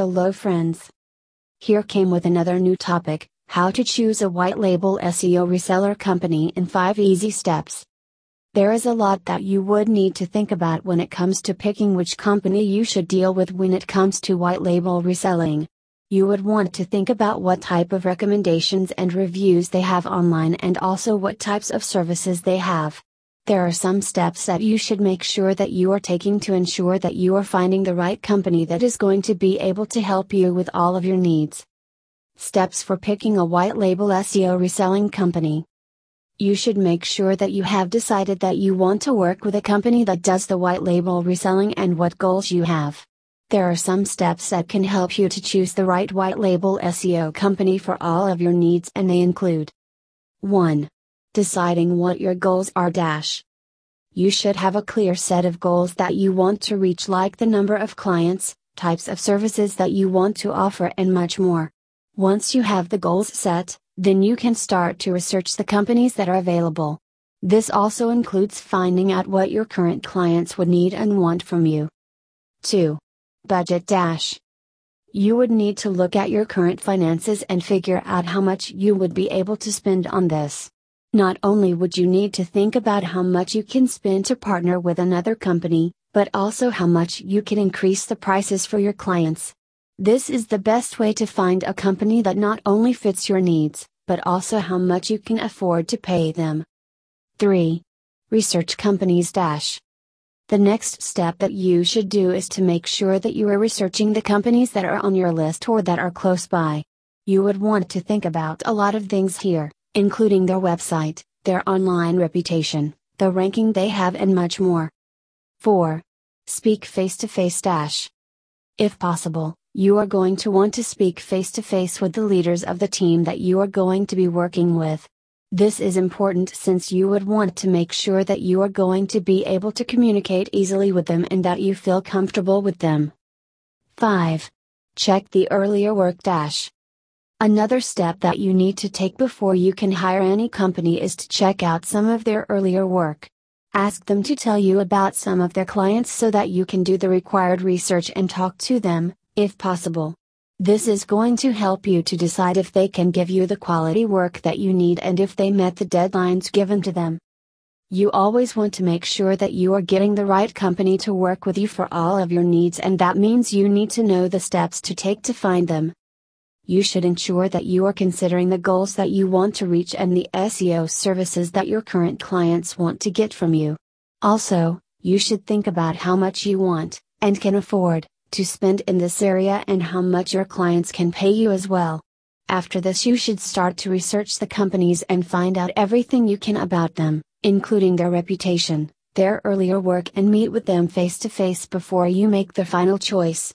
Hello friends. Here came with another new topic, how to choose a white label SEO reseller company in 5 easy steps. There is a lot that you would need to think about when it comes to picking which company you should deal with when it comes to white label reselling. You would want to think about what type of recommendations and reviews they have online and also what types of services they have. There are some steps that you should make sure that you are taking to ensure that you are finding the right company that is going to be able to help you with all of your needs. Steps for picking a white label SEO reselling company. You should make sure that you have decided that you want to work with a company that does the white label reselling and what goals you have. There are some steps that can help you to choose the right white label SEO company for all of your needs, and they include 1. Deciding what your goals are. Dash. You should have a clear set of goals that you want to reach, like the number of clients, types of services that you want to offer, and much more. Once you have the goals set, then you can start to research the companies that are available. This also includes finding out what your current clients would need and want from you. 2. Budget Dash. You would need to look at your current finances and figure out how much you would be able to spend on this. Not only would you need to think about how much you can spend to partner with another company, but also how much you can increase the prices for your clients. This is the best way to find a company that not only fits your needs, but also how much you can afford to pay them. 3. Research companies dash. The next step that you should do is to make sure that you are researching the companies that are on your list or that are close by. You would want to think about a lot of things here, including their website, their online reputation, the ranking they have, and much more. 4. Speak face to face dash. If possible, you are going to want to speak face to face with the leaders of the team that you are going to be working with. This is important since you would want to make sure that you are going to be able to communicate easily with them and that you feel comfortable with them. 5. Check the earlier work dash. Another step that you need to take before you can hire any company is to check out some of their earlier work. Ask them to tell you about some of their clients so that you can do the required research and talk to them, if possible. This is going to help you to decide if they can give you the quality work that you need and if they met the deadlines given to them. You always want to make sure that you are getting the right company to work with you for all of your needs, and that means you need to know the steps to take to find them. You should ensure that you are considering the goals that you want to reach and the SEO services that your current clients want to get from you. Also, you should think about how much you want, and can afford, to spend in this area and how much your clients can pay you as well. After this, you should start to research the companies and find out everything you can about them, including their reputation, their earlier work, and meet with them face to face before you make the final choice.